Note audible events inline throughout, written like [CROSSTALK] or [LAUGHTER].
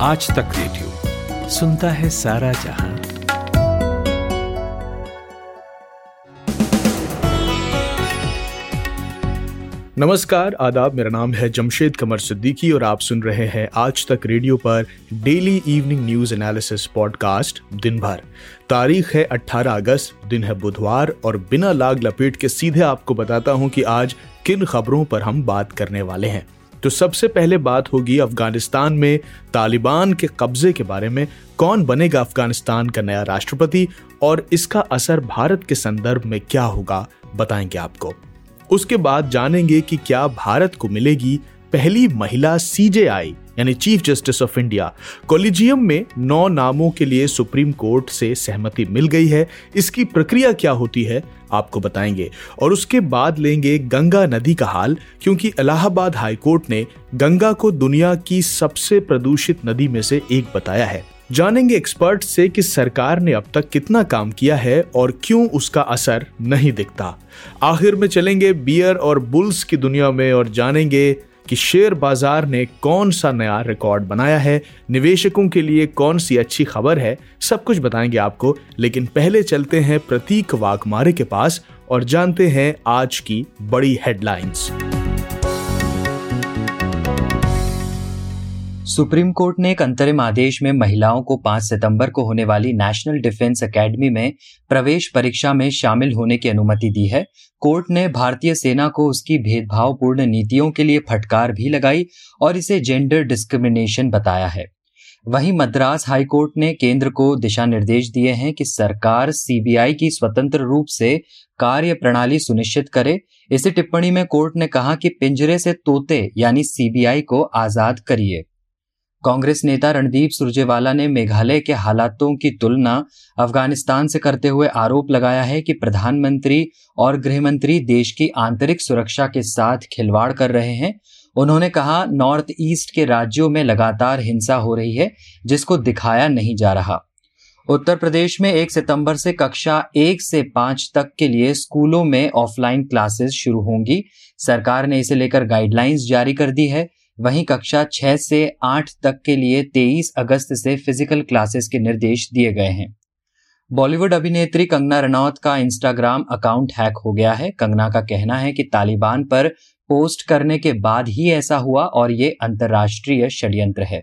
आज तक रेडियो सुनता है सारा जहाँ। नमस्कार, आदाब, मेरा नाम है जमशेद कमर सिद्दीकी और आप सुन रहे हैं आज तक रेडियो पर daily evening news analysis podcast दिन भर। तारीख है 18 अगस्त, दिन है बुधवार और बिना लाग लपेट के सीधे आपको बताता हूँ कि आज किन खबरों पर हम बात करने वाले हैं। तो सबसे पहले बात होगी अफ़गानिस्तान में तालिबान के कब्जे के बारे में। कौन बनेगा अफ़गानिस्तान का नया राष्ट्रपति और इसका असर भारत के संदर्भ में क्या होगा, बताएँगे आपको। उसके बाद जानेंगे कि क्या भारत को मिलेगी पहली महिला सीजेआई यानी chief justice of India. Collegium में नौ नामों के लिए सुप्रीम कोर्ट से सहमति मिल गई है। इसकी प्रक्रिया क्या होती है? आपको बताएँगे। और उसके बाद लेंगे गंगा नदी का हाल, क्योंकि इलाहाबाद हाईकोर्ट ने गंगा को दुनिया की सबसे प्रदूषित नदी में से एक बताया है। जानेंगे एक्सपर्ट से कि सरकार ने अब तक कितना काम किया है और क्यों उसका असर नहीं दिखता। आखिर में चलेंगे बियर और बुल्स की दुनिया में और जानेंगे कि शेयर बाज़ार ने कौन सा नया रिकॉर्ड बनाया है, निवेशकों के लिए कौन सी अच्छी खबर है, सब कुछ बताएँगे आपको, लेकिन पहले चलते हैं प्रतीक वाघमारे के पास और जानते हैं आज की बड़ी हेडलाइंस सुप्रीम कोर्ट ने एक अंतरिम आदेश में महिलाओं को 5 सितंबर को होने वाली नेशनल डिफेंस एकेडमी में प्रवेश परीक्षा में शामिल होने की अनुमति दी है। कोर्ट ने भारतीय सेना को उसकी भेदभावपूर्ण नीतियों के लिए फटकार भी लगाई और इसे जेंडर डिस्क्रिमिनेशन बताया है। वहीं मद्रास हाई कोर्ट ने केंद्र को दिशा निर्देश दिए हैं कि सरकार सीबीआई की स्वतंत्र रूप से कार्य प्रणाली सुनिश्चित करे। इसी टिप्पणी में कोर्ट ने कहा कि पिंजरे से तोते, यानी सीबीआई को आज़ाद करिए। कांग्रेस नेता रणदीप सुरजेवाला ने मेघालय के हालातों की तुलना अफ़गानिस्तान से करते हुए आरोप लगाया है कि प्रधानमंत्री और गृहमंत्री देश की आंतरिक सुरक्षा के साथ खिलवाड़ कर रहे हैं। उन्होंने कहा, नॉर्थ ईस्ट के राज्यों में लगातार हिंसा हो रही है, जिसको दिखाया नहीं जा रहा। उत्तर प्रदेश में एक सितंबर से कक्षा एक से पाँच तक के लिए स्कूलों में ऑफलाइन क्लासेस शुरू होंगी। सरकार ने इसे लेकर गाइडलाइंस जारी कर दी है। वहीं कक्षा छह से आठ तक के लिए 23 अगस्त से फ़िज़िकल क्लासेस के निर्देश दिए गए हैं। बॉलीवुड अभिनेत्री कंगना रनौत का इंस्टाग्राम अकाउंट हैक हो गया है। कंगना का कहना है कि तालिबान पर पोस्ट करने के बाद ही ऐसा हुआ और ये अंतर्राष्ट्रीय षड्यंत्र है।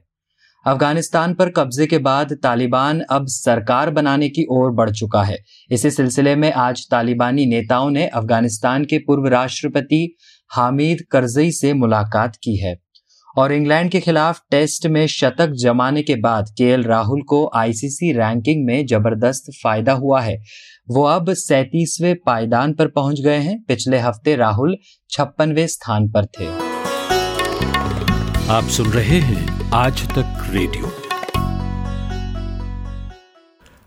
अफ़गानिस्तान पर कब्जे के बाद तालिबान अब सरकार बनाने की ओर बढ़ चुका है। इसी सिलसिले में आज तालिबानी नेताओं ने अफ़गानिस्तान के पूर्व राष्ट्रपति हामिद करजई से मुलाकात की है। और इंग्लैंड के खिलाफ टेस्ट में शतक जमाने के बाद के राहुल को आईसीसी रैंकिंग में ज़बरदस्त फ़ायदा हुआ है। वो अब सैतीसवें पायदान पर पहुँच गए हैं। पिछले हफ़्ते राहुल छप्पनवे स्थान पर थे। आप सुन रहे हैं आज तक रेडियो।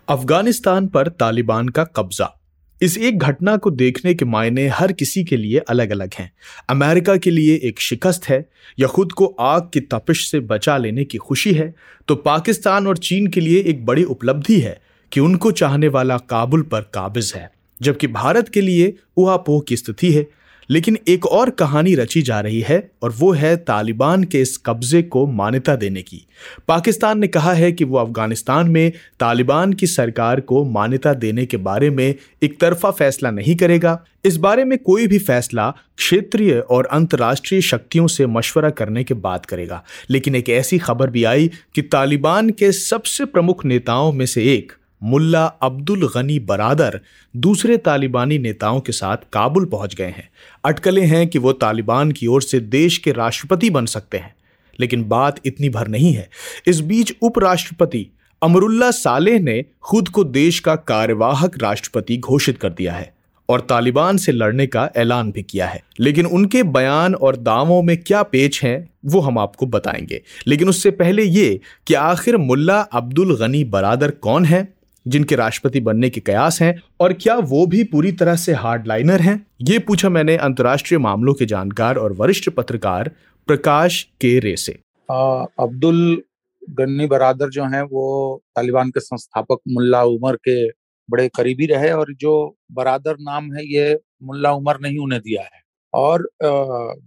अफ़गानिस्तान पर तालिबान का कब्जा। इस एक घटना को देखने के मायने हर किसी के लिए अलग अलग हैं। अमेरिका के लिए एक शिकस्त है, या खुद को आग की तपिश से बचा लेने की खुशी है तो पाकिस्तान और चीन के लिए एक बड़ी उपलब्धि है कि उनको चाहने वाला काबुल पर काबिज है, जबकि भारत के लिए उहापोह की स्थिति है। लेकिन एक और कहानी रची जा रही है और वो है तालिबान के इस कब्जे को मान्यता देने की। पाकिस्तान ने कहा है कि वो अफ़गानिस्तान में तालिबान की सरकार को मान्यता देने के बारे में एक तरफा फैसला नहीं करेगा। इस बारे में कोई भी फैसला क्षेत्रीय और अंतर्राष्ट्रीय शक्तियों से मशवरा करने के बाद करेगा। लेकिन एक ऐसी खबर भी आई कि तालिबान के सबसे प्रमुख नेताओं में से एक मुल्ला अब्दुल गनी बरादर दूसरे तालिबानी नेताओं के साथ काबुल पहुँच गए हैं। अटकलें हैं कि वो तालिबान की ओर से देश के राष्ट्रपति बन सकते हैं। लेकिन बात इतनी भर नहीं है। इस बीच उपराष्ट्रपति अमरुल्ला सालेह ने खुद को देश का कार्यवाहक राष्ट्रपति घोषित कर दिया है और तालिबान से लड़ने का ऐलान भी किया है। लेकिन उनके बयान और दावों में क्या पेच हैं, वो हम आपको बताएँगे। लेकिन उससे पहले ये कि आखिर मुल्ला अब्दुल गनी बरादर कौन है? जिनके राष्ट्रपति बनने के कयास हैं और क्या वो भी पूरी तरह से हार्ड लाइनर हैं? ये पूछा मैंने अंतर्राष्ट्रीय मामलों के जानकार और वरिष्ठ पत्रकार प्रकाश के रे से। अब्दुल गन्नी बरादर जो हैं, वो तालिबान के संस्थापक मुल्ला उमर के बड़े करीबी रहे और जो बरादर नाम है, ये मुल्ला उमर ने ही उन्हें दिया है। और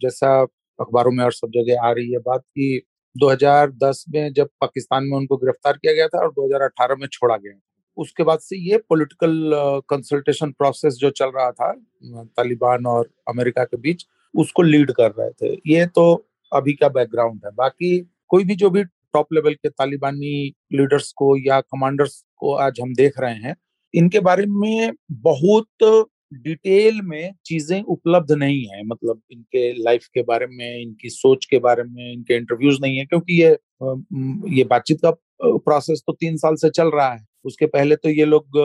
जैसा अखबारों में और सब जगह आ रही है बात की 2010 में जब पाकिस्तान में उनको गिरफ़्तार किया गया था और 2018 में छोड़ा गया उसके बाद से ये पॉलिटिकल कंसल्टेशन प्रोसेस जो चल रहा था तालिबान और अमेरिका के बीच, उसको लीड कर रहे थे। ये तो अभी का बैकग्राउंड है। बाकी कोई भी जो भी टॉप लेवल के तालिबानी लीडर्स को या कमांडर्स को आज हम देख रहे हैं, इनके बारे में बहुत डिटेल में चीज़ें उपलब्ध नहीं है। मतलब इनके लाइफ के बारे में, इनकी सोच के बारे में, इनके इंटरव्यूज़ नहीं है, क्योंकि ये ये बातचीत का प्रोसेस तो तीन साल से चल रहा है। उसके पहले तो ये लोग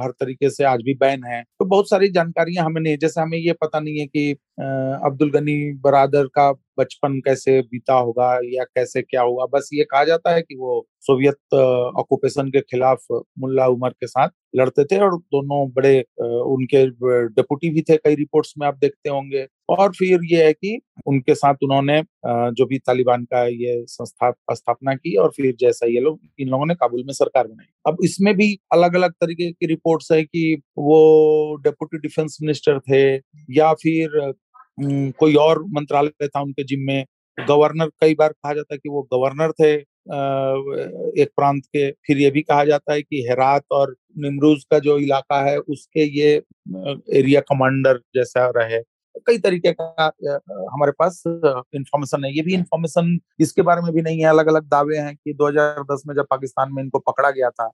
हर तरीके से आज भी बैन है। तो बहुत सारी जानकारियाँ हमें नहीं जैसे हमें ये पता नहीं है कि अब्दुल गनी बरादर का बचपन कैसे बीता होगा या कैसे क्या हुआ? बस ये कहा जाता है कि वो सोवियत ऑक्यूपेशन के खिलाफ मुल्ला उमर के साथ लड़ते थे और दोनों बड़े उनके डेपुटी भी थे। कई रिपोर्ट्स में आप देखते होंगे। और फिर ये है कि उनके साथ उन्होंने जो भी तालिबान का ये संस्था, स्थापना की और फिर जैसा ये लोग, इन लोगों ने काबुल में सरकार बनाई। अब इसमें भी अलग अलग तरीके की रिपोर्ट्स है कि वो डेप्यूटी डिफेंस मिनिस्टर थे या फिर कोई और मंत्रालय था उनके जिम्मे गवर्नर कई बार कहा जाता है कि वो गवर्नर थे एक प्रांत के, फिर ये भी कहा जाता है कि हेरात और निमरूज का जो इलाका है, उसके ये एरिया कमांडर जैसा रहे। कई तरीके का हमारे पास इंफॉर्मेशन है। ये भी इंफॉर्मेशन इसके बारे में भी नहीं है। अलग अलग दावे हैं कि 2010 में जब पाकिस्तान में इनको पकड़ा गया था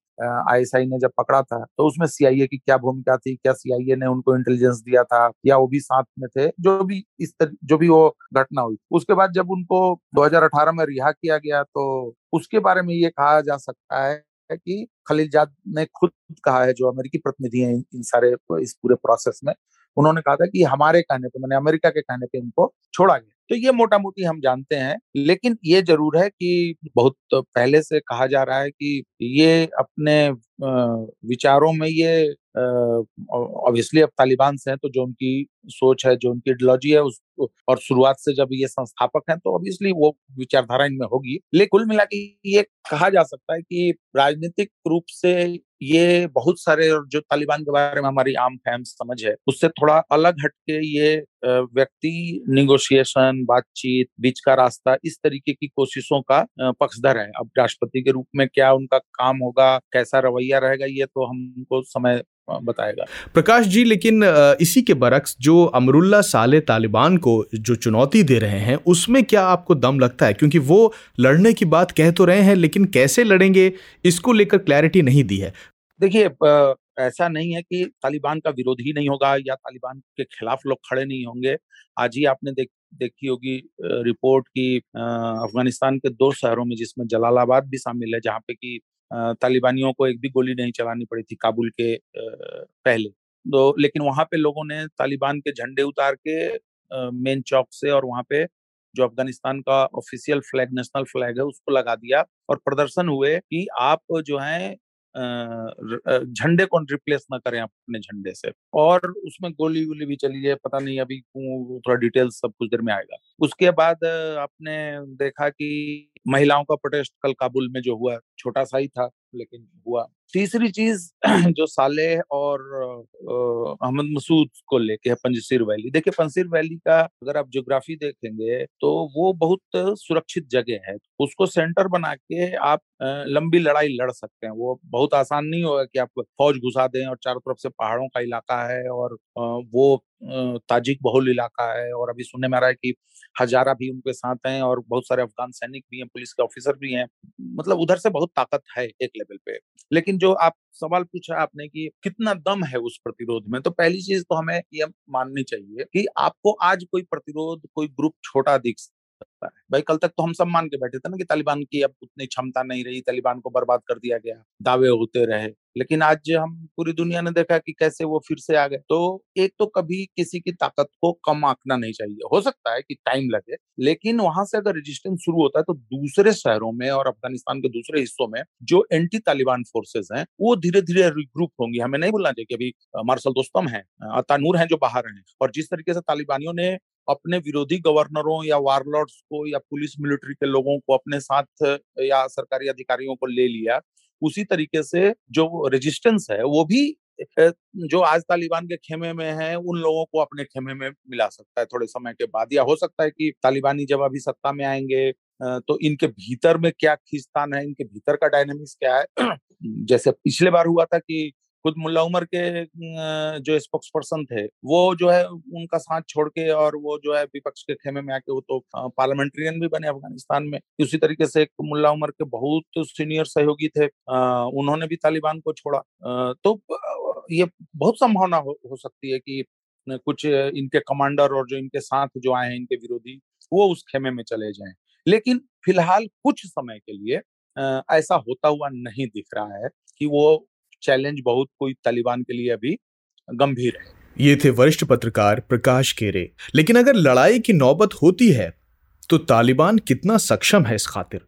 आईएसआई ने जब पकड़ा था तो उसमें सीआईए की क्या भूमिका थी? क्या सीआईए ने उनको इंटेलिजेंस दिया था? या वो भी साथ में थे? जो भी इस तर, जो भी वो घटना हुई। उसके बाद जब उनको 2018 में रिहा किया गया तो उसके बारे में ये कहा जा सकता है कि खलीलजाद ने खुद कहा है जो अमेरिकी प्रतिनिधि हैं इन सारे इस पूरे प्रोसेस में उन्होंने कहा था कि हमारे कहने पे, मैंने अमेरिका के कहने पे इनको छोड़ा गया। तो ये मोटा मोटी हम जानते हैं, लेकिन ये ज़रूर है कि बहुत पहले से कहा जा रहा है कि ये अपने विचारों में ये ऑब्वियसली अब तालिबान से हैं तो जो उनकी सोच है, जो उनकी आइडियोलॉजी है, उस और शुरुआत से जब ये संस्थापक हैं तो ऑब्वियसली वो विचारधारा इनमें होगी। लेकिन कुल मिला के ये कहा जा सकता है कि राजनीतिक रूप से ये बहुत सारे जो तालिबान के बारे में हमारी आम फैम समझ है, उससे थोड़ा अलग हटके ये व्यक्ति निगोशिएशन बातचीत, बीच का रास्ता, इस तरीके की कोशिशों का पक्षधर है। अब राष्ट्रपति के रूप में क्या उनका काम होगा, कैसा रवैया रहेगा, ये तो हमको समय बताएगा। प्रकाश जी, लेकिन इसी के बरक्स जो अमरुल्ला साले तालिबान को जो चुनौती दे रहे हैं, उसमें क्या आपको दम लगता है? क्योंकि वो लड़ने की बात कह तो रहे हैं, लेकिन कैसे लड़ेंगे? इसको लेकर क्लैरिटी नहीं दी है। देखिए ऐसा नहीं है कि तालिबान का विरोध ही नहीं होगा या तालिबान के खिलाफ लोग खड़े नहीं होंगे। आज ही आपने देख, देखी होगी रिपोर्ट की अफ़गानिस्तान के दो शहरों में जिसमें जलालाबाद भी शामिल है, जहाँ पे कि तालिबानियों को एक भी गोली नहीं चलानी पड़ी थी काबुल के पहले। तो लेकिन वहाँ पे लोगों ने तालिबान के झंडे उतार के मेन चौक से और वहाँ पे जो अफ़गानिस्तान का ऑफिशियल फ्लैग नेशनल फ्लैग है, उसको लगा दिया और प्रदर्शन हुए कि आप जो है झंडे को रिप्लेस ना करें आप अपने झंडे से। और उसमें गोली गोली भी चली है, पता नहीं अभी थोड़ा डिटेल्स सब कुछ देर में आएगा। उसके बाद आपने देखा कि महिलाओं का प्रोटेस्ट कल काबुल में जो हुआ, छोटा सा ही था, लेकिन हुआ। तीसरी चीज़ [CLEARS THROAT] जो साले और अहमद मसूद को लेके है, पंजसीर वैली। देखिए, पंजसीर वैली का अगर आप ज्योग्राफी देखेंगे तो वो बहुत सुरक्षित जगह है। उसको सेंटर बना के आप लंबी लड़ाई लड़ सकते हैं। वो बहुत आसान नहीं होगा कि आप फौज घुसा दें और चारों तरफ़ से पहाड़ों का इलाका है और वो ताजिक बहुल इलाका है और अभी सुनने में आ रहा है कि हजारा भी उनके साथ हैं और बहुत सारे अफगान सैनिक भी हैं, पुलिस के ऑफिसर भी हैं। मतलब उधर से बहुत ताकत है एक लेवल पे। लेकिन जो आप सवाल पूछा आपने कि कितना दम है उस प्रतिरोध में तो पहली चीज़ तो हमें यह माननी चाहिए कि आपको आज कोई प्रतिरोध, कोई ग्रुप छोटा दिख सकता है। भाई, कल तक तो हम सब मान के बैठे थे ना कि तालिबान की अब उतनी क्षमता नहीं रही, तालिबान को बर्बाद कर दिया गया, दावे होते रहे। लेकिन आज हम पूरी दुनिया ने देखा कि कैसे वो फिर से आ गए। तो एक तो कभी किसी की ताकत को कम आंकना नहीं चाहिए। हो सकता है कि टाइम लगे, लेकिन वहाँ से अगर रजिस्टेंस शुरू होता है तो दूसरे शहरों में और अफ़गानिस्तान के दूसरे हिस्सों में जो एंटी तालिबान फोर्सेज हैं, वो धीरे धीरे रिग्रुप होंगी। हमें नहीं बोलना चाहिए कि अभी मार्शल दोस्तम है अतानूर है जो बाहर हैं। और जिस तरीके से तालिबानियों ने अपने विरोधी गवर्नरों या वारलॉर्ड्स को या पुलिस मिलिट्री के लोगों को अपने साथ, या सरकारी अधिकारियों को ले लिया, उसी तरीके से जो रेजिस्टेंस है, वो भी जो आज तालिबान के खेमे में है, उन लोगों को अपने खेमे में मिला सकता है थोड़े समय के बाद। या हो सकता है कि तालिबानी जब अभी सत्ता में आएँगे तो इनके भीतर में क्या खींचतान है, इनके भीतर का डायनेमिक्स क्या है? [CLEARS THROAT] जैसे पिछले बार हुआ था कि खुद मुल्ला उमर के जो स्पोक्स पर्सन थे वो जो है उनका साथ छोड़ के और वो जो है विपक्ष के खेमे में आके वो तो पार्लियामेंट्रियन भी बने अफ़गानिस्तान में। उसी तरीके से मुल्ला उमर के बहुत सीनियर सहयोगी थे उन्होंने भी तालिबान को छोड़ा। तो ये बहुत संभावना हो, हो सकती है कि कुछ इनके कमांडर और जो इनके साथ जो आए हैं इनके विरोधी वो उस खेमे में चले जाएँ। लेकिन फ़िलहाल कुछ समय के लिए ऐसा होता हुआ नहीं दिख रहा है कि वो चैलेंज बहुत कोई तालिबान के लिए अभी गंभीर है। ये थे वरिष्ठ पत्रकार प्रकाश केरे। लेकिन अगर लड़ाई की नौबत होती है तो तालिबान कितना सक्षम है इस खातिर?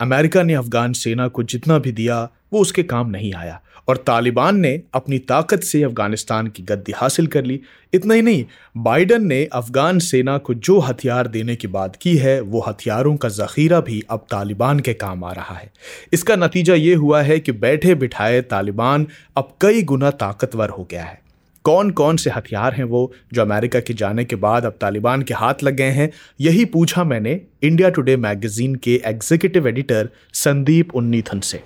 अमेरिका ने अफगान सेना को जितना भी दिया वो उसके काम नहीं आया और तालिबान ने अपनी ताकत से अफ़गानिस्तान की गद्दी हासिल कर ली। इतना ही नहीं, बाइडन ने अफगान सेना को जो हथियार देने की बात की है, वो हथियारों का जखीरा भी अब तालिबान के काम आ रहा है। इसका नतीजा ये हुआ है कि बैठे बिठाए तालिबान अब कई गुना ताकतवर हो गया है। कौन कौन से हथियार हैं वो जो अमेरिका के जाने के बाद अब तालिबान के हाथ लग गए हैं, यही पूछा मैंने इंडिया टुडे मैगजीन के एग्जीक्यूटिव एडिटर संदीप उन्नीथन से।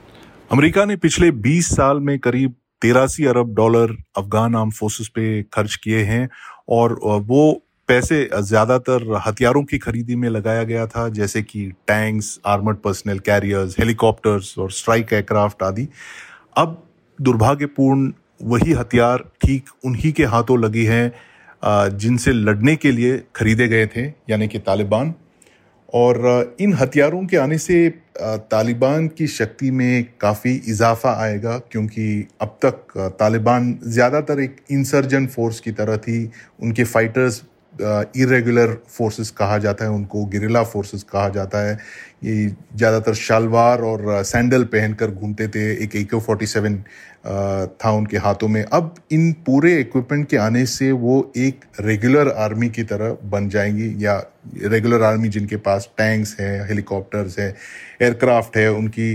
अमेरिका ने पिछले 20 साल में करीब तेरासी अरब डॉलर अफगान आर्म फोर्सेस पे खर्च किए हैं और वो पैसे ज़्यादातर हथियारों की खरीदी में लगाया गया था, जैसे कि tanks armoured personnel carriers helicopters और स्ट्राइक एयरक्राफ्ट आदि। अब दुर्भाग्यपूर्ण वही हथियार ठीक उन्हीं के हाथों लगी हैं जिनसे लड़ने के लिए खरीदे गए थे, यानी कि तालिबान। और इन हथियारों के आने से तालिबान की शक्ति में काफ़ी इजाफा आएगा, क्योंकि अब तक तालिबान ज़्यादातर एक इंसर्जन फोर्स की तरह थी। उनके फाइटर्स इरेगुलर फोर्सेस कहा जाता है, उनको गिरिला फोर्सेस कहा जाता है। ये ज़्यादातर शलवार और सैंडल पहनकर घूमते थे, एक ए फोर्टी सेवन था उनके हाथों में। अब इन पूरे इक्विपमेंट के आने से वो एक रेगुलर आर्मी की तरह बन जाएँगी या रेगुलर आर्मी जिनके पास टैंक्स है हेलीकॉप्टर्स है एयरक्राफ्ट है, उनकी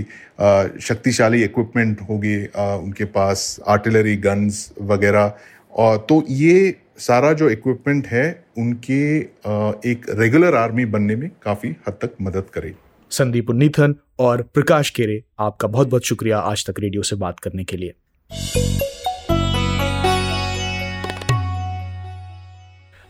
शक्तिशाली इक्विपमेंट होगी उनके पास आर्टिलरी गन्स वगैरह। और तो ये सारा जो इक्विपमेंट है, उनके एक रेगुलर आर्मी बनने में काफ़ी हद तक मदद करेगी। संदीप उन्नीथन और प्रकाश केरे, आपका बहुत बहुत शुक्रिया आज तक रेडियो से बात करने के लिए।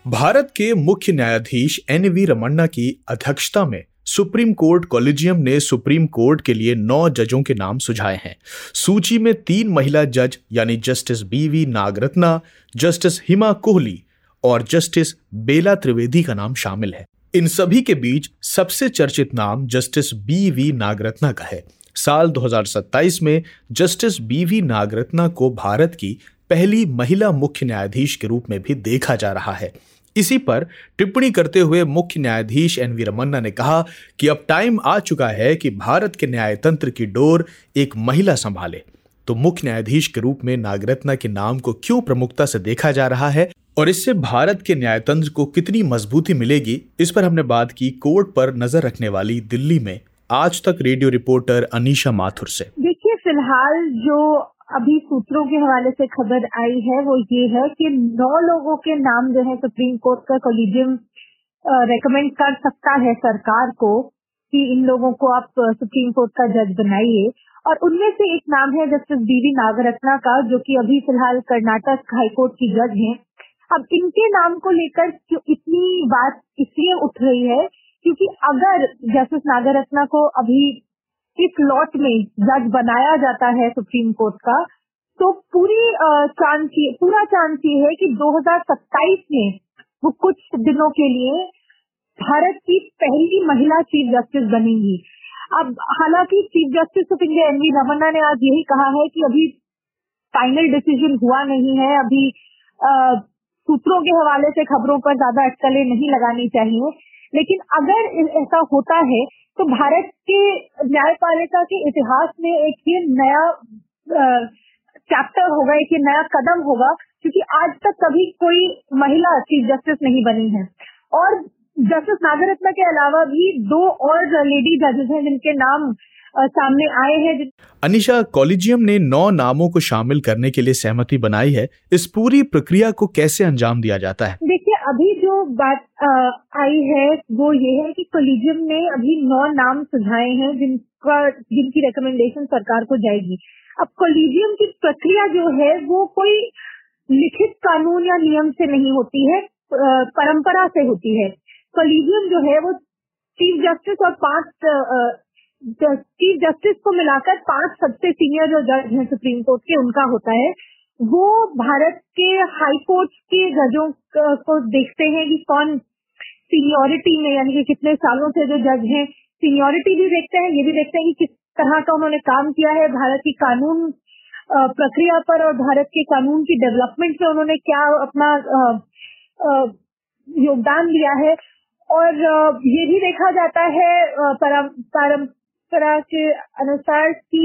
भारत के मुख्य न्यायाधीश एन वी रमन्ना की अध्यक्षता में सुप्रीम कोर्ट कॉलेजियम ने सुप्रीम कोर्ट के लिए नौ जजों के नाम सुझाए हैं। सूची में तीन महिला जज यानी justice B V Nagarathna, justice Hima Kohli और जस्टिस बेला त्रिवेदी का नाम शामिल है। इन सभी के बीच सबसे चर्चित नाम जस्टिस बी वी नागरत्ना का है। साल 2027 में जस्टिस बी वी नागरत्ना को भारत की पहली महिला मुख्य न्यायाधीश के रूप में भी देखा जा रहा है। इसी पर टिप्पणी करते हुए मुख्य न्यायाधीश एन वी रमन्ना ने कहा कि अब टाइम आ चुका है कि भारत के न्यायतंत्र की डोर एक महिला संभाले। तो मुख्य न्यायाधीश के रूप में नागरत्ना के नाम को क्यों प्रमुखता से देखा जा रहा है? और इससे भारत के न्यायतंत्र को कितनी मजबूती मिलेगी, इस पर हमने बात की कोर्ट पर नज़र रखने वाली दिल्ली में। आज तक रेडियो रिपोर्टर अनीशा माथुर से। देखिए, फ़िलहाल जो अभी सूत्रों के हवाले से खबर आई है, वो ये है कि नौ लोगों के नाम जो है सुप्रीम कोर्ट का कोलिजियम रेकमेंड कर सकता है सरकार को कि इन लोगों को आप सुप्रीम कोर्ट का जज बनाइए। और उनमें से एक नाम है जस्टिस बीवी नागरत्ना का, जो कि अभी फ़िलहाल कर्नाटक हाईकोर्ट की जज हैं। अब इनके नाम को लेकर इतनी बात इसलिए उठ रही है? क्योंकि अगर जस्टिस नागरत्ना को अभी इस लॉट में जज बनाया जाता है सुप्रीम कोर्ट का तो पूरी चांस ये पूरा चांस ये है कि 2027 में वो कुछ दिनों के लिए भारत की पहली महिला चीफ जस्टिस बनेंगी। अब हालाँकि chief justice of India N V Ramana ने आज यही कहा है कि अभी फाइनल डिसीज़न हुआ नहीं है, अभी सूत्रों के हवाले से खबरों पर ज़्यादा अटकले नहीं लगानी चाहिए। लेकिन अगर ऐसा होता है तो भारत के न्यायपालिका के इतिहास में एक ये नया चैप्टर होगा, एक ये नया कदम होगा, क्योंकि आज तक कभी कोई महिला चीफ जस्टिस नहीं बनी है। और जस्टिस नागरत्ना के अलावा भी दो और लेडी जजेस हैं जिनके नाम सामने आए हैं अनिशा कॉलेजियम ने नौ नामों को शामिल करने के लिए सहमति बनाई है। इस पूरी प्रक्रिया को कैसे अंजाम दिया जाता है? देखिए अभी जो बात आ, आई है वो ये है कि कॉलेजियम ने अभी नौ नाम सुझाए हैं जिनका जिनकी रिकमेंडेशन सरकार को जाएगी। अब कॉलेजियम की प्रक्रिया जो है वो कोई लिखित कानून या नियम से नहीं होती है परंपरा से होती है। कॉलेजियम जो है वो चीफ जस्टिस और पाँच चीफ जस्टिस को मिलाकर पाँच सबसे सीनियर जो जज हैं सुप्रीम कोर्ट के, उनका होता है। वो भारत के हाई कोर्ट के जजों को देखते हैं कि कौन सीनियोरिटी में, यानी कि कितने सालों से जो जज हैं सीनियोरिटी भी देखते हैं, ये भी देखते हैं कि किस तरह का उन्होंने काम किया है, भारत की कानून प्रक्रिया पर और भारत के कानून की डेवलपमेंट में उन्होंने क्या अपना योगदान दिया है। और ये भी देखा जाता है परंपरा के अनुसार कि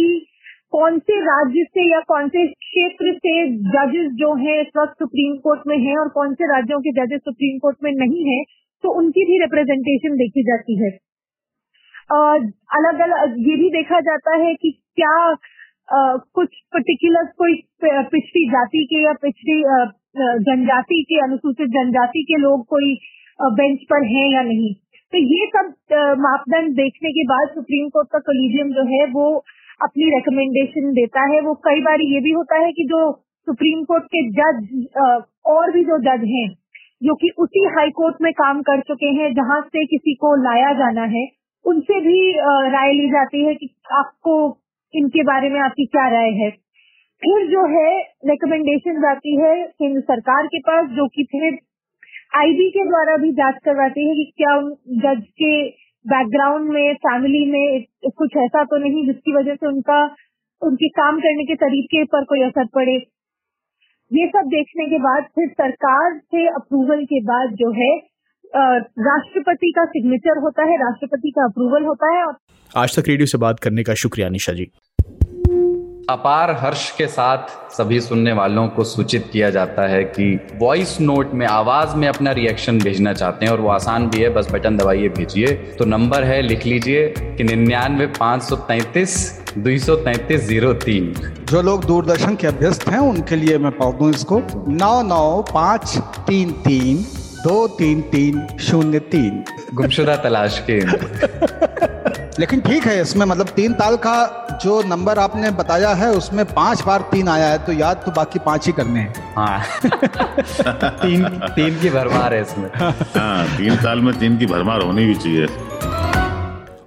कौन से राज्य से या कौन से क्षेत्र से जजेस जो हैं इस वक्त सुप्रीम कोर्ट में हैं और कौन से राज्यों के जजेस सुप्रीम कोर्ट में नहीं हैं तो उनकी भी रिप्रेजेंटेशन देखी जाती है। अलग अलग ये भी देखा जाता है कि क्या आ, कुछ पर्टिकुलर कोई पिछड़ी जाति के या पिछड़ी जनजाति के अनुसूचित जनजाति के लोग कोई बेंच पर हैं या नहीं। तो ये सब मापदंड देखने के बाद सुप्रीम कोर्ट का कोलिजियम जो है, वो अपनी रिकमेंडेशन देता है। वो कई बार ये भी होता है कि जो सुप्रीम कोर्ट के जज और भी जो जज हैं, जो कि उसी हाई कोर्ट में काम कर चुके हैं, जहाँ से किसी को लाया जाना है, उनसे भी राय ली जाती है कि आपको इनके बारे में आपकी क्या राय है। फिर जो है रिकमेंडेशन जाती है केंद्र सरकार के पास, जो कि फिर आईबी के द्वारा भी जाँच करवाती है कि क्या जज के बैकग्राउंड में फैमिली में कुछ ऐसा तो नहीं जिसकी वजह से उनका, उनके काम करने के तरीके पर कोई असर पड़े। ये सब देखने के बाद फिर सरकार से अप्रूवल के बाद जो है राष्ट्रपति का सिग्नेचर होता है, राष्ट्रपति का अप्रूवल होता है आज तक रेडियो से बात करने का शुक्रिया निशा जी। अपार हर्ष के साथ सभी सुनने वालों को सूचित किया जाता है कि वॉइस नोट में आवाज़ में अपना रिएक्शन भेजना चाहते हैं और वो आसान भी है बस बटन दबाइए भेजिए। तो नंबर है लिख लीजिए कि निन्यानवे पाँच सौ तैतीस दो सौ तैतीस ज़ीरो तीन। जो लोग दूरदर्शन के अभ्यस्त हैं उनके लिए मैं पढ़ दूँ इसको। नौ नौ पाँच तीन तीन दो तीन तीन शून्य तीन। गुमशुदा तलाश के। [LAUGHS] लेकिन ठीक है इसमें मतलब तीन ताल का जो नंबर आपने बताया है उसमें पाँच बार तीन आया है तो याद तो बाकी पाँच ही करने हैं। हाँ। [LAUGHS] तीन तीन की भरमार है इसमें। हाँ तीन साल में तीन की भरमार होनी भी चाहिए।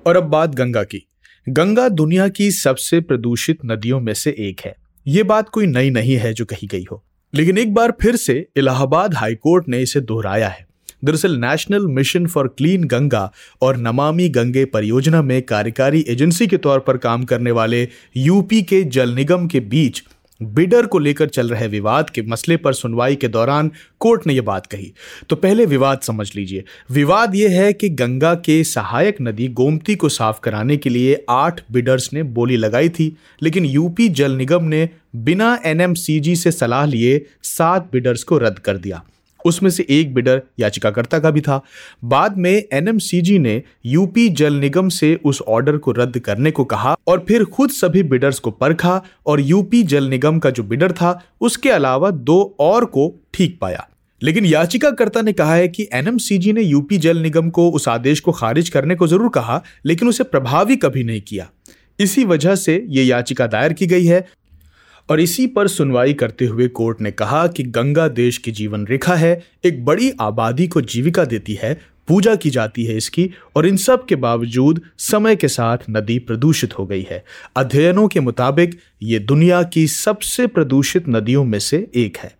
और अब बात गंगा की। गंगा दुनिया की सबसे प्रदूषित नदियों में से एक है। ये बात कोई नई नहीं है जो कही गई हो। लेकिन एक बार फिर से इलाहाबाद हाईकोर्ट ने इसे दोहराया है। दरअसल national mission for clean Ganga और नमामि गंगे परियोजना में कार्यकारी एजेंसी के तौर पर काम करने वाले यूपी के जल निगम के बीच बिडर को लेकर चल रहे विवाद के मसले पर सुनवाई के दौरान कोर्ट ने यह बात कही। तो पहले विवाद समझ लीजिए। विवाद यह है कि गंगा के सहायक नदी गोमती को साफ़ कराने के लिए आठ बिडर्स ने बोली लगाई थी, लेकिन यूपी जल निगम ने बिना एनएमसीजी से सलाह लिए सात बिडर्स को रद्द कर दिया। उसमें से एक बिडर याचिकाकर्ता का भी था। बाद में एनएमसीजी ने यूपी जल निगम से उस ऑर्डर को रद्द करने को कहा और फिर खुद सभी बिडर्स को परखा और यूपी जल निगम का जो बिडर था, उसके अलावा दो और को ठीक पाया। लेकिन याचिकाकर्ता ने कहा है कि एनएमसीजी ने यूपी जल निगम को उस आदेश को खारिज करने को ज़रूर कहा, लेकिन उसे प्रभावी कभी नहीं किया। इसी वजह से ये याचिका दायर की गई है और इसी पर सुनवाई करते हुए कोर्ट ने कहा कि गंगा देश की जीवन रेखा है, एक बड़ी आबादी को जीविका देती है, पूजा की जाती है इसकी, और इन सब के बावजूद समय के साथ नदी प्रदूषित हो गई है। अध्ययनों के मुताबिक ये दुनिया की सबसे प्रदूषित नदियों में से एक है।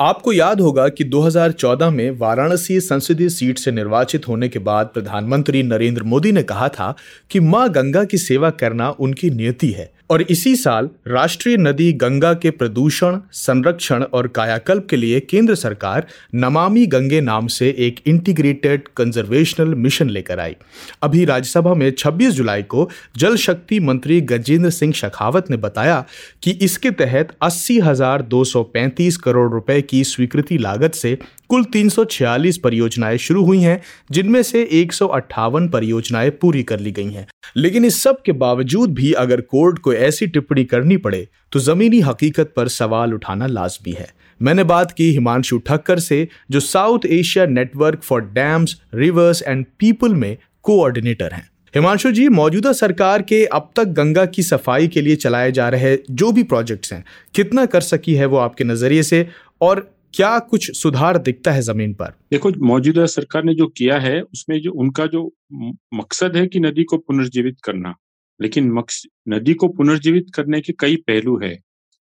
आपको याद होगा कि 2014 में वाराणसी संसदीय सीट से निर्वाचित होने के बाद प्रधानमंत्री नरेंद्र मोदी ने कहा था कि माँ गंगा की सेवा करना उनकी नियति है। और इसी साल राष्ट्रीय नदी गंगा के प्रदूषण, संरक्षण और कायाकल्प के लिए केंद्र सरकार नमामि गंगे नाम से एक इंटीग्रेटेड कंजर्वेशनल मिशन लेकर आई। अभी राज्यसभा में 26 जुलाई को जल शक्ति मंत्री गजेंद्र सिंह शेखावत ने बताया कि इसके तहत अस्सी करोड़ रुपए की स्वीकृति लागत से कुल तीन सौ छियालीस परियोजनाएँ शुरू हुई हैं, जिनमें से एक सौ अट्ठावन परियोजनाएँ पूरी कर ली गई हैं। लेकिन इस सब के बावजूद भी अगर कोर्ट को ऐसी टिप्पणी करनी पड़े तो जमीनी हकीकत पर सवाल उठाना लाजमी है। मैंने बात की हिमांशु ठक्कर से, जो South Asia network for dams, rivers and people में कोऑर्डिनेटर हैं। हिमांशु जी, मौजूदा सरकार के अब तक गंगा की सफ़ाई के लिए चलाए जा रहे जो भी प्रोजेक्ट्स हैं, कितना कर सकी है वो आपके नज़रिए से? और क्या कुछ सुधार दिखता है ज़मीन पर? देखो, मौजूदा सरकार ने जो किया है, उसमें जो, उनका जो मकसद है कि नदी को पुनर्जीवित करना। लेकिन नदी को पुनर्जीवित करने के कई पहलू है।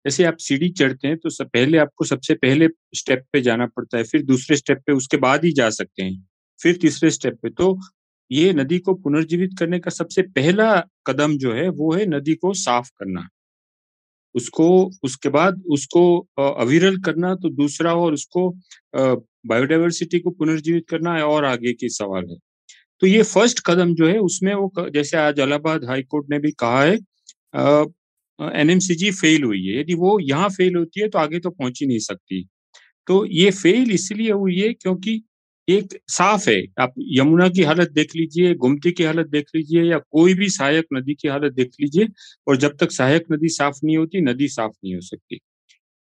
जैसे आप सीढ़ी चढ़ते हैं तो सब पहले आपको सबसे पहले स्टेप पे जाना पड़ता है, फिर दूसरे स्टेप पे, उसके बाद ही जा सकते हैं। फिर तीसरे स्टेप पे तो ये नदी को पुनर्जीवित करने का सबसे पहला कदम जो है, वो है नदी को साफ़ करना। उसको, उसके बाद उसको अविरल करना तो दूसरा और उसको बायोडाइवर्सिटी को पुनर्जीवित करना है और आगे की सवाल है। तो ये फ़र्स्ट कदम जो है, उसमें वो जैसे आज इलाहाबाद हाईकोर्ट ने भी कहा है एनएमसीजी फेल हुई है। यदि वो यहाँ फेल होती है तो आगे तो पहुँच ही नहीं सकती। तो ये फेल इसलिए हुई है क्योंकि एक साफ़ है। आप यमुना की हालत देख लीजिए, गोमती की हालत देख लीजिए या कोई भी सहायक नदी की हालत देख लीजिए और जब तक सहायक नदी साफ़ नहीं होती, नदी साफ़ नहीं हो सकती।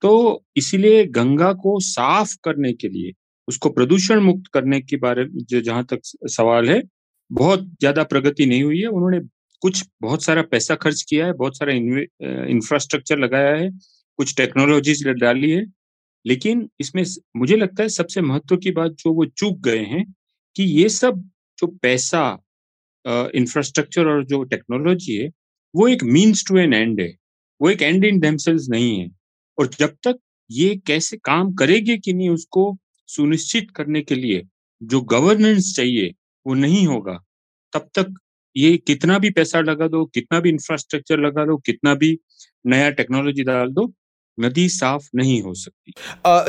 तो इसीलिए गंगा को साफ़ करने के लिए, उसको प्रदूषण मुक्त करने के बारे में जो जहाँ तक सवाल है, बहुत ज़्यादा प्रगति नहीं हुई है। उन्होंने कुछ, बहुत सारा पैसा खर्च किया है, बहुत सारा इंफ्रास्ट्रक्चर लगाया है, कुछ टेक्नोलॉजीज़ डाली है। लेकिन इसमें मुझे लगता है सबसे महत्व की बात जो वो चूक गए हैं कि ये सब जो पैसा इंफ्रास्ट्रक्चर और जो टेक्नोलॉजी है, वो एक मीन्स टू एन एंड है। वो एक एंड इन देमसेल्स नहीं है। और जब तक ये कैसे काम करेगी कि नहीं उसको सुनिश्चित करने के लिए जो गवर्नेंस चाहिए, वो नहीं होगा। तब तक ये कितना भी पैसा लगा दो, कितना भी इंफ्रास्ट्रक्चर लगा दो, कितना भी नया टेक्नोलॉजी डाल दो नदी साफ़ नहीं हो सकती।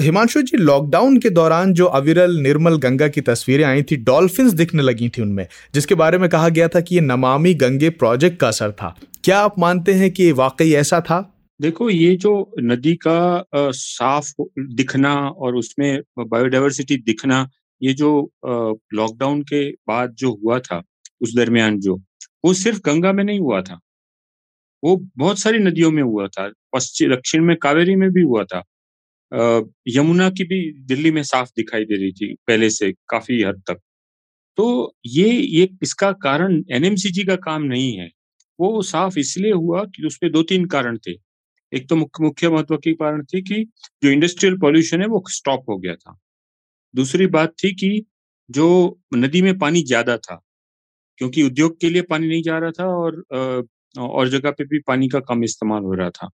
हिमांशु जी लॉकडाउन के दौरान जो अविरल निर्मल गंगा की तस्वीरें आई थी डॉल्फिन दिखने लगी थी उनमें जिसके बारे में कहा गया था कि ये नमामि गंगे प्रोजेक्ट का असर था। क्या आप मानते हैं कि वाकई ऐसा था? देखो ये जो नदी का आ, साफ़ दिखना और उसमें बायोडाइवर्सिटी दिखना ये जो लॉकडाउन के बाद जो हुआ था उस दरमियान जो वो सिर्फ़ गंगा में नहीं हुआ था। वो बहुत सारी नदियों में हुआ था पश्चिम दक्षिण में कावेरी में भी हुआ था। यमुना की भी दिल्ली में साफ़ दिखाई दे रही थी पहले से काफ़ी हद तक। तो ये ये इसका कारण एनएमसीजी का काम नहीं है। वो साफ़ इसलिए हुआ कि उसमें दो तीन कारण थे। एक तो मुख्य मुख्य महत्व के कारण थी कि जो इंडस्ट्रियल पॉल्यूशन है वो स्टॉप हो गया था। दूसरी बात थी कि जो नदी में पानी ज़्यादा था, क्योंकि उद्योग के लिए पानी नहीं जा रहा था और और जगह पे भी पानी का कम इस्तेमाल हो रहा था।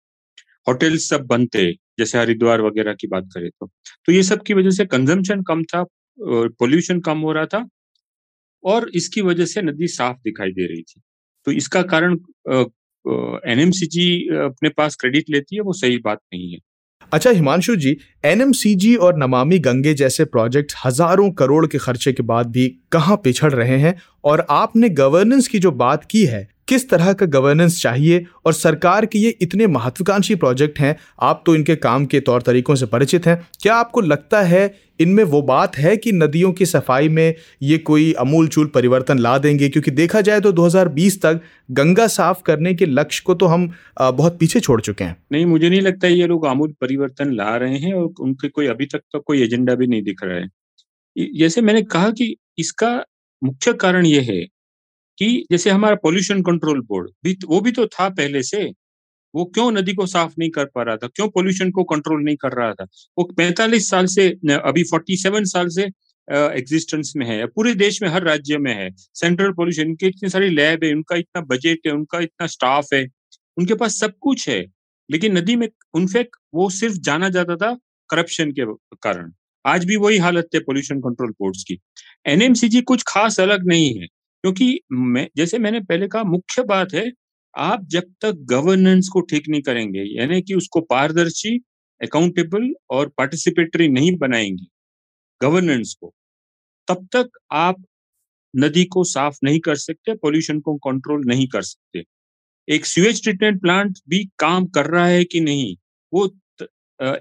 होटल सब बंद थे, जैसे हरिद्वार वगैरह की बात करें तो। तो ये सब की वजह से कंजम्पशन कम था पोल्यूशन कम हो रहा था और इसकी वजह से नदी साफ़ दिखाई दे रही थी। तो इसका कारण एनएमसीजी अपने पास क्रेडिट लेती है, वो सही बात नहीं है। अच्छा हिमांशु जी, एनएमसीजी और नमामि गंगे जैसे प्रोजेक्ट हज़ारों करोड़ के खर्चे के बाद भी कहाँ पिछड़ रहे हैं? और आपने गवर्नेंस की जो बात की है किस तरह का गवर्नेंस चाहिए और सरकार के ये इतने महत्वाकांक्षी प्रोजेक्ट हैं, आप तो इनके काम के तौर तरीकों से परिचित हैं। क्या आपको लगता है इनमें वो बात है कि नदियों की सफ़ाई में ये कोई अमूल चूल परिवर्तन ला देंगे? क्योंकि देखा जाए तो 2020 तक गंगा साफ़ करने के लक्ष्य को तो हम बहुत पीछे छोड़ चुके हैं। नहीं, मुझे नहीं लगता ये लोग आमूल परिवर्तन ला रहे हैं और उनके कोई अभी तक तो कोई एजेंडा भी नहीं दिख रहा है। जैसे मैंने कहा कि इसका मुख्य कारण ये है कि जैसे हमारा पोल्यूशन कंट्रोल बोर्ड भी वो भी तो था पहले से। वो क्यों नदी को साफ़ नहीं कर पा रहा था? क्यों पोल्यूशन को कंट्रोल नहीं कर रहा था? वो 45 साल से अभी 47 साल से एग्जिस्टेंस में है। पूरे देश में, हर राज्य में है। सेंट्रल पोल्यूशन की इतनी सारी लैब है, उनका इतना बजट है, उनका इतना स्टाफ है। उनके पास सब कुछ है। लेकिन नदी में उनफेक्ट वो सिर्फ़ जाना जाता था करप्शन के कारण। आज भी वही हालत है पोल्यूशन कंट्रोल बोर्ड्स की। एनएमसीजी कुछ खास अलग नहीं है। क्योंकि मैं, जैसे मैंने पहले कहा, मुख्य बात है, आप जब तक गवर्नेंस को ठीक नहीं करेंगे, यानी कि उसको पारदर्शी अकाउंटेबल और पार्टिसिपेटरी नहीं बनाएँगे गवर्नेंस को, तब तक आप नदी को साफ़ नहीं कर सकते पोल्यूशन को कंट्रोल नहीं कर सकते। एक सीवेज ट्रीटमेंट प्लांट भी काम कर रहा है कि नहीं, वो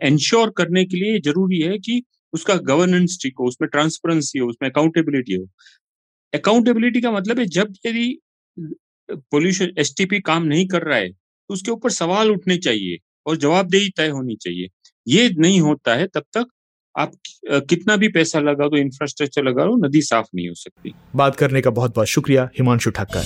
इंश्योर करने के लिए ज़रूरी है कि उसका गवर्नेंस ठीक हो, उसमें ट्रांसपेरेंसी हो, उसमें अकाउंटेबिलिटी हो। अकाउंटेबिलिटी का मतलब है, जब यदि पोल्यूशन एसटीपी काम नहीं कर रहा है तो उसके ऊपर सवाल उठने चाहिए और जवाबदेही तय होनी चाहिए। ये नहीं होता है तब तक आप कितना भी पैसा लगा दो इंफ्रास्ट्रक्चर लगा दो, नदी साफ़ नहीं हो सकती। बात करने का बहुत बहुत शुक्रिया, हिमांशु ठक्कर।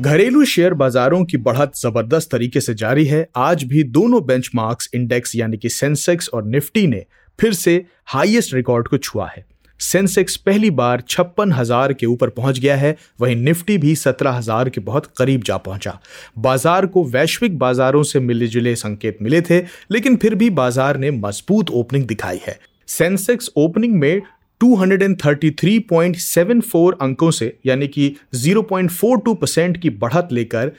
घरेलू शेयर बाजारों की बढ़त ज़बरदस्त तरीके से जारी है। आज भी दोनों बेंचमार्क्स इंडेक्स यानी कि सेंसेक्स और निफ्टी ने फिर से हाईएस्ट रिकॉर्ड को छुआ है। सेंसेक्स पहली बार छप्पन हज़ार के ऊपर पहुँच गया है। वहीं निफ्टी भी सत्रह हज़ार के बहुत करीब जा पहुँचा। बाज़ार को वैश्विक बाजारों से मिले जुले संकेत मिले थे, लेकिन फिर भी बाज़ार ने मज़बूत ओपनिंग दिखाई है। सेंसेक्स ओपनिंग में 233.74 अंकों से, यानी कि 0.42 परसेंट की बढ़त लेकर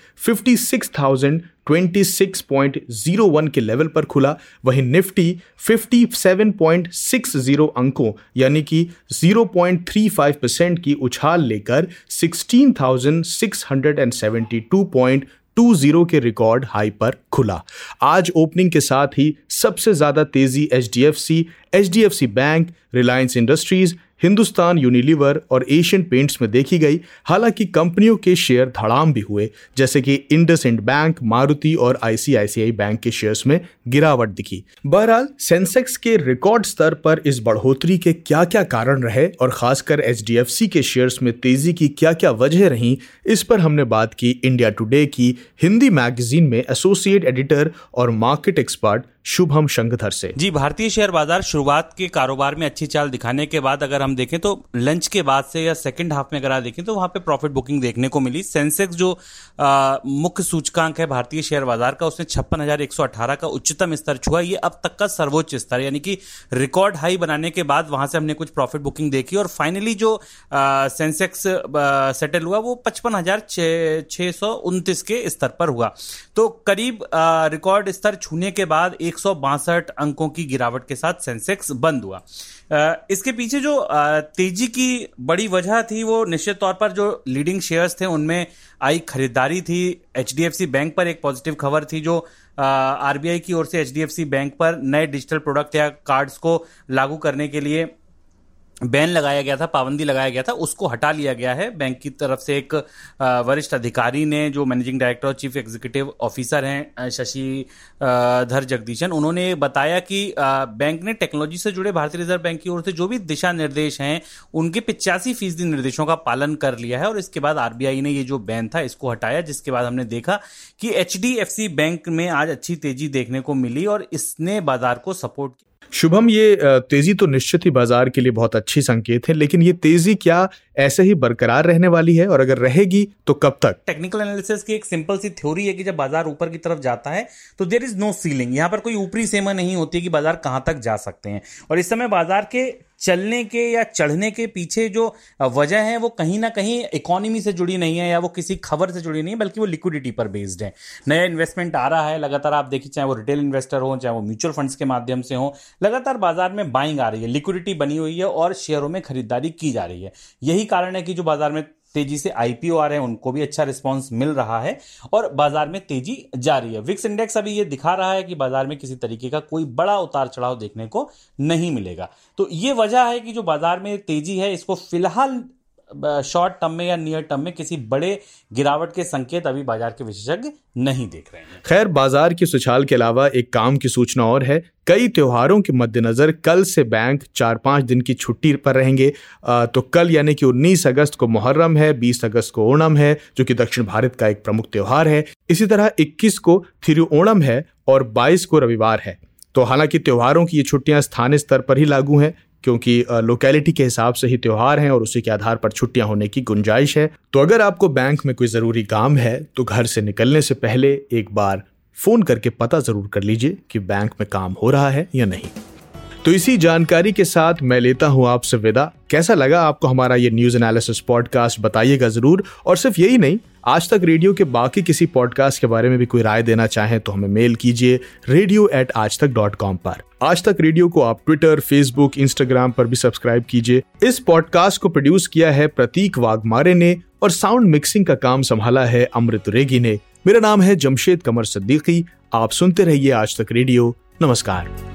56,026.01 के लेवल पर खुला वहीं निफ्टी 57.60 अंकों यानी कि 0.35 परसेंट की उछाल लेकर 16,672. टू ज़ीरो के रिकॉर्ड हाई पर खुला आज ओपनिंग के साथ ही सबसे ज़्यादा तेज़ी H D F C H D F C bank Reliance Industries Hindustan Unilever और एशियन पेंट्स में देखी गई, हालाँकि कंपनियों के शेयर धड़ाम भी हुए, जैसे कि इंडस इंड बैंक, मारुति और आईसीआईसीआई बैंक के शेयर्स में गिरावट दिखी। बहरहाल, सेंसेक्स के रिकॉर्ड स्तर पर इस बढ़ोतरी के क्या क्या कारण रहे और खासकर एच के शेयर्स में तेज़ी की क्या क्या वजह रही, इस पर हमने बात की इंडिया टुडे की हिंदी मैगजीन में एसोसिएट एडिटर और मार्केट एक्सपर्ट शुभम शंखधर से। जी, भारतीय शेयर बाज़ार शुरुआत के कारोबार में अच्छी चाल दिखाने के बाद अगर हम देखें तो लंच के बाद से या सेकंड हाफ़ में अगर आप देखें तो वहाँ पे प्रॉफिट बुकिंग देखने को मिली। सेंसेक्स जो मुख्य सूचकांक है भारतीय शेयर बाज़ार का उसने छप्पन का उच्चतम स्तर छुआ। ये अब तक का सर्वोच्च स्तर, यानी कि रिकॉर्ड हाई बनाने के बाद वहाँ से हमने कुछ प्रॉफिट बुकिंग देखी और फाइनली जो सेंसेक्स सेटल हुआ वो पचपन के स्तर पर हुआ। तो करीब रिकॉर्ड स्तर छूने के बाद एक अंकों की गिरावट के साथ सेंसेक्स बंद हुआ। इसके पीछे जो तेज़ी की बड़ी वजह थी वो निश्चित तौर पर जो लीडिंग शेयर्स थे, उनमें आई खरीदारी थी। एचडीएफसी बैंक पर एक पॉजिटिव खबर थी जो आरबीआई की ओर से एचडीएफसी बैंक पर नए डिजिटल प्रोडक्ट या कार्ड्स को लागू करने के लिए बैन लगाया गया था, पाबंदी लगाया गया था, उसको हटा लिया गया है। बैंक की तरफ़ से एक वरिष्ठ अधिकारी ने, जो मैनेजिंग डायरेक्टर और चीफ एग्जीक्यूटिव ऑफिसर हैं शशि धर जगदीशन, उन्होंने बताया कि बैंक ने टेक्नोलॉजी से जुड़े भारतीय रिज़र्व बैंक की ओर से जो भी दिशा निर्देश हैं, उनके पिचासी फ़ीसदी निर्देशों का पालन कर लिया है और इसके बाद आरबीआई ने ये जो बैन था, इसको हटाया, जिसके बाद हमने देखा कि एचडीएफसी बैंक में आज अच्छी तेज़ी देखने को मिली और इसने बाज़ार को सपोर्ट किया। शुभम, ये तेज़ी तो निश्चित ही बाज़ार के लिए बहुत अच्छी संकेत है, लेकिन ये तेज़ी क्या ऐसे ही बरकरार रहने वाली है? और अगर रहेगी तो कब तक? टेक्निकल एनालिसिस की एक सिंपल सी थ्योरी है कि जब बाज़ार ऊपर की तरफ़ जाता है तो देर इज़ नो सीलिंग यहाँ पर कोई ऊपरी सीमा नहीं होती कि बाज़ार कहाँ तक जा सकते हैं। और इस समय बाज़ार के चलने के या चढ़ने के पीछे जो वजह है, वो कहीं ना कहीं इकोनॉमी से जुड़ी नहीं है या वो किसी खबर से जुड़ी नहीं है, बल्कि वो लिक्विडिटी पर बेस्ड है। नया इन्वेस्टमेंट आ रहा है, लगातार आप देखिए, चाहे वो रिटेल इन्वेस्टर हो, चाहे वो म्यूचुअल फंड्स के माध्यम से हो, लगातार बाज़ार में बाइंग आ रही है लिक्विडिटी बनी हुई है और शेयरों में खरीदारी की जा रही है। यही कारण है कि जो बाज़ार में तेज़ी से आईपीओ आ रहे हैं, उनको भी अच्छा रिस्पांस मिल रहा है और बाज़ार में तेज़ी जा रही है। विक्स इंडेक्स अभी ये दिखा रहा है कि बाज़ार में किसी तरीके का कोई बड़ा उतार चढ़ाव देखने को नहीं मिलेगा। तो ये वजह है कि जो बाज़ार में तेज़ी है, इसको फ़िलहाल शॉर्ट टर्म में या नियर टर्म में किसी बड़े गिरावट के संकेत अभी बाज़ार के विशेषज्ञ नहीं देख रहे हैं। खैर, बाज़ार की सुछाल के अलावा एक काम की सूचना और है। कई त्योहारों के मद्देनजर कल से बैंक चार पाँच दिन की छुट्टी पर रहेंगे। तो कल यानी कि 19 अगस्त को मुहर्रम है 20 अगस्त को ओणम है, जो कि दक्षिण भारत का एक प्रमुख त्योहार है। इसी तरह 21 को थिरुओणम है और 22 को रविवार है। तो हालाँकि त्योहारों की ये छुट्टियाँ स्थानीय स्तर पर ही लागू हैं। क्योंकि लोकेलिटी के हिसाब से ही त्यौहार हैं और उसी के आधार पर छुट्टियाँ होने की गुंजाइश है। तो अगर आपको बैंक में कोई ज़रूरी काम है तो घर से निकलने से पहले एक बार फ़ोन करके पता ज़रूर कर लीजिए कि बैंक में काम हो रहा है या नहीं। तो इसी जानकारी के साथ मैं लेता हूँ आपसे विदा। कैसा लगा आपको हमारा ये न्यूज़ एनालिसिस पॉडकास्ट बताइएगा ज़रूर। और सिर्फ़ यही नहीं, आज तक रेडियो के बाकी किसी पॉडकास्ट के बारे में भी कोई राय देना चाहें तो हमें मेल कीजिए रेडियो एट आज तक डॉट कॉम पर। आज तक रेडियो को आप ट्विटर फेसबुक इंस्टाग्राम पर भी सब्सक्राइब कीजिए। इस पॉडकास्ट को प्रोड्यूस किया है प्रतीक वाघमारे ने और साउंड मिक्सिंग का काम संभाला है अमृत रेगी ने। मेरा नाम है जमशेद कमर सद्दीकी। आप सुनते रहिए आज तक रेडियो। नमस्कार।